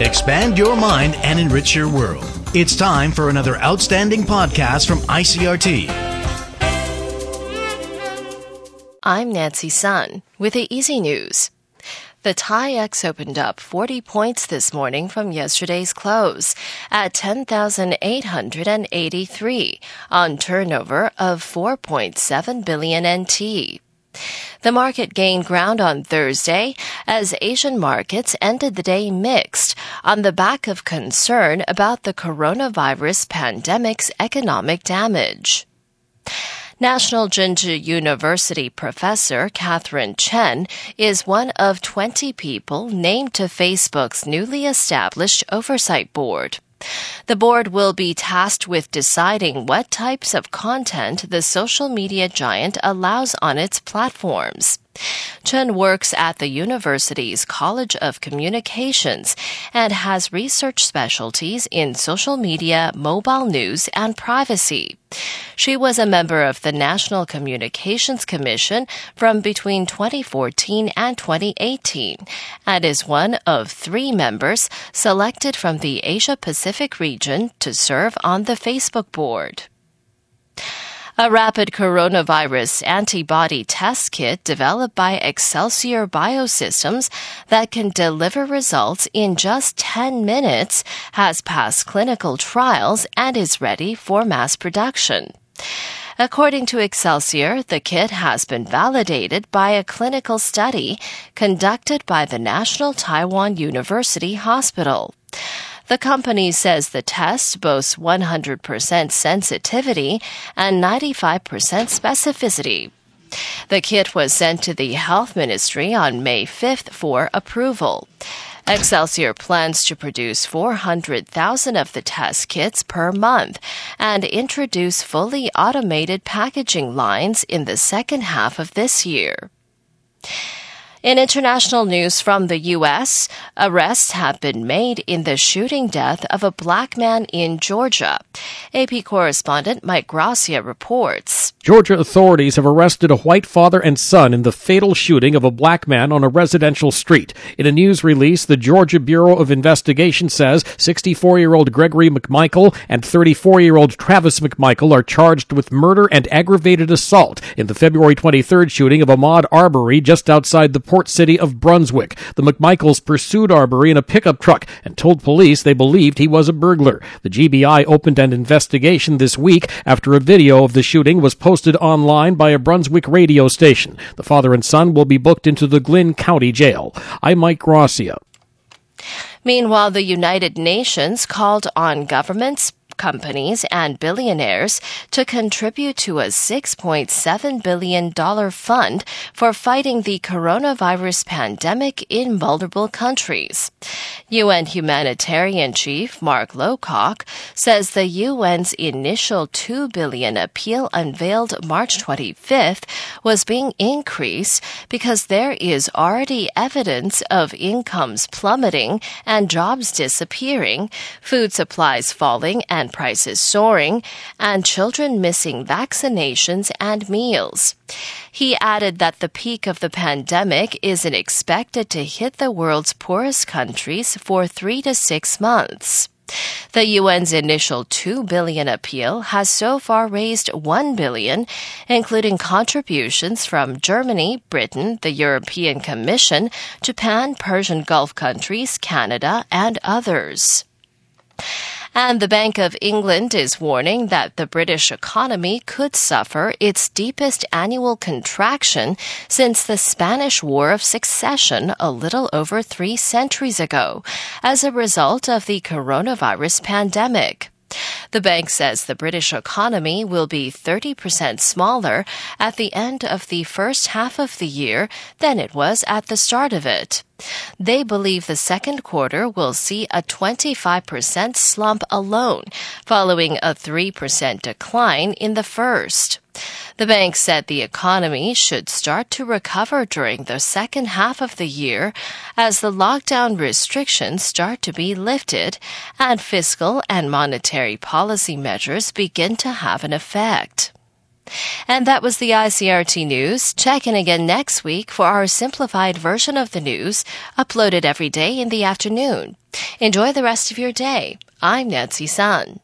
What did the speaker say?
Expand your mind and enrich your world. It's time for another outstanding podcast from ICRT. I'm Nancy Sun with the Easy News. The TAIEX opened up 40 points this morning from yesterday's close at 10,883 on turnover of 4.7 billion NT. The market gained ground on Thursday as Asian markets ended the day mixed on the back of concern about the coronavirus pandemic's economic damage. National Chengchi University professor Catherine Chen is one of 20 people named to Facebook's newly established oversight board. The board will be tasked with deciding what types of content the social media giant allows on its platforms. Chen works at the university's College of Communications and has research specialties in social media, mobile news, and privacy. She was a member of the National Communications Commission from between 2014 and 2018 and is one of three members selected from the Asia Pacific region to serve on the Facebook board. A rapid coronavirus antibody test kit developed by Excelsior Biosystems that can deliver results in just 10 minutes has passed clinical trials and is ready for mass production. According to Excelsior, the kit has been validated by a clinical study conducted by the National Taiwan University Hospital. The company says the test boasts 100% sensitivity and 95% specificity. The kit was sent to the Health Ministry on May 5th for approval. Excelsior plans to produce 400,000 of the test kits per month and introduce fully automated packaging lines in the second half of this year. In international news from the U.S., arrests have been made in the shooting death of a black man in Georgia. AP correspondent Mike Gracia reports. Georgia authorities have arrested a white father and son in the fatal shooting of a black man on a residential street. In a news release, the Georgia Bureau of Investigation says 64 year old Gregory McMichael and 34 year old Travis McMichael are charged with murder and aggravated assault in the February 23rd shooting of Ahmaud Arbery just outside the port city of Brunswick. The McMichaels pursued Arbery in a pickup truck and told police they believed he was a burglar. The GBI opened an investigation this week after a video of the shooting was posted online by a Brunswick radio station. The father and son will be booked into the Glynn County Jail. I'm Mike Gracia. Meanwhile, the United Nations called on governments, companies and billionaires to contribute to a $6.7 billion fund for fighting the coronavirus pandemic in vulnerable countries. UN humanitarian chief Mark Lowcock says the UN's initial 2 billion appeal unveiled March 25th was being increased because there is already evidence of incomes plummeting and jobs disappearing, food supplies falling and and prices soaring, and children missing vaccinations and meals. He added that the peak of the pandemic isn't expected to hit the world's poorest countries for three to six months. The UN's initial 2 billion appeal has so far raised 1 billion, including contributions from Germany, Britain, the European Commission, Japan, Persian Gulf countries, Canada, and others. And the Bank of England is warning that the British economy could suffer its deepest annual contraction since the Spanish War of Succession a little over three centuries ago as a result of the coronavirus pandemic. The bank says the British economy will be 30% smaller at the end of the first half of the year than it was at the start of it. They believe the second quarter will see a 25% slump alone, following a 3% decline in the first. The bank said the economy should start to recover during the second half of the year as the lockdown restrictions start to be lifted and fiscal and monetary policy measures begin to have an effect. And that was the ICRT news. Check in again next week for our simplified version of the news, uploaded every day in the afternoon. Enjoy the rest of your day. I'm Nancy Sun.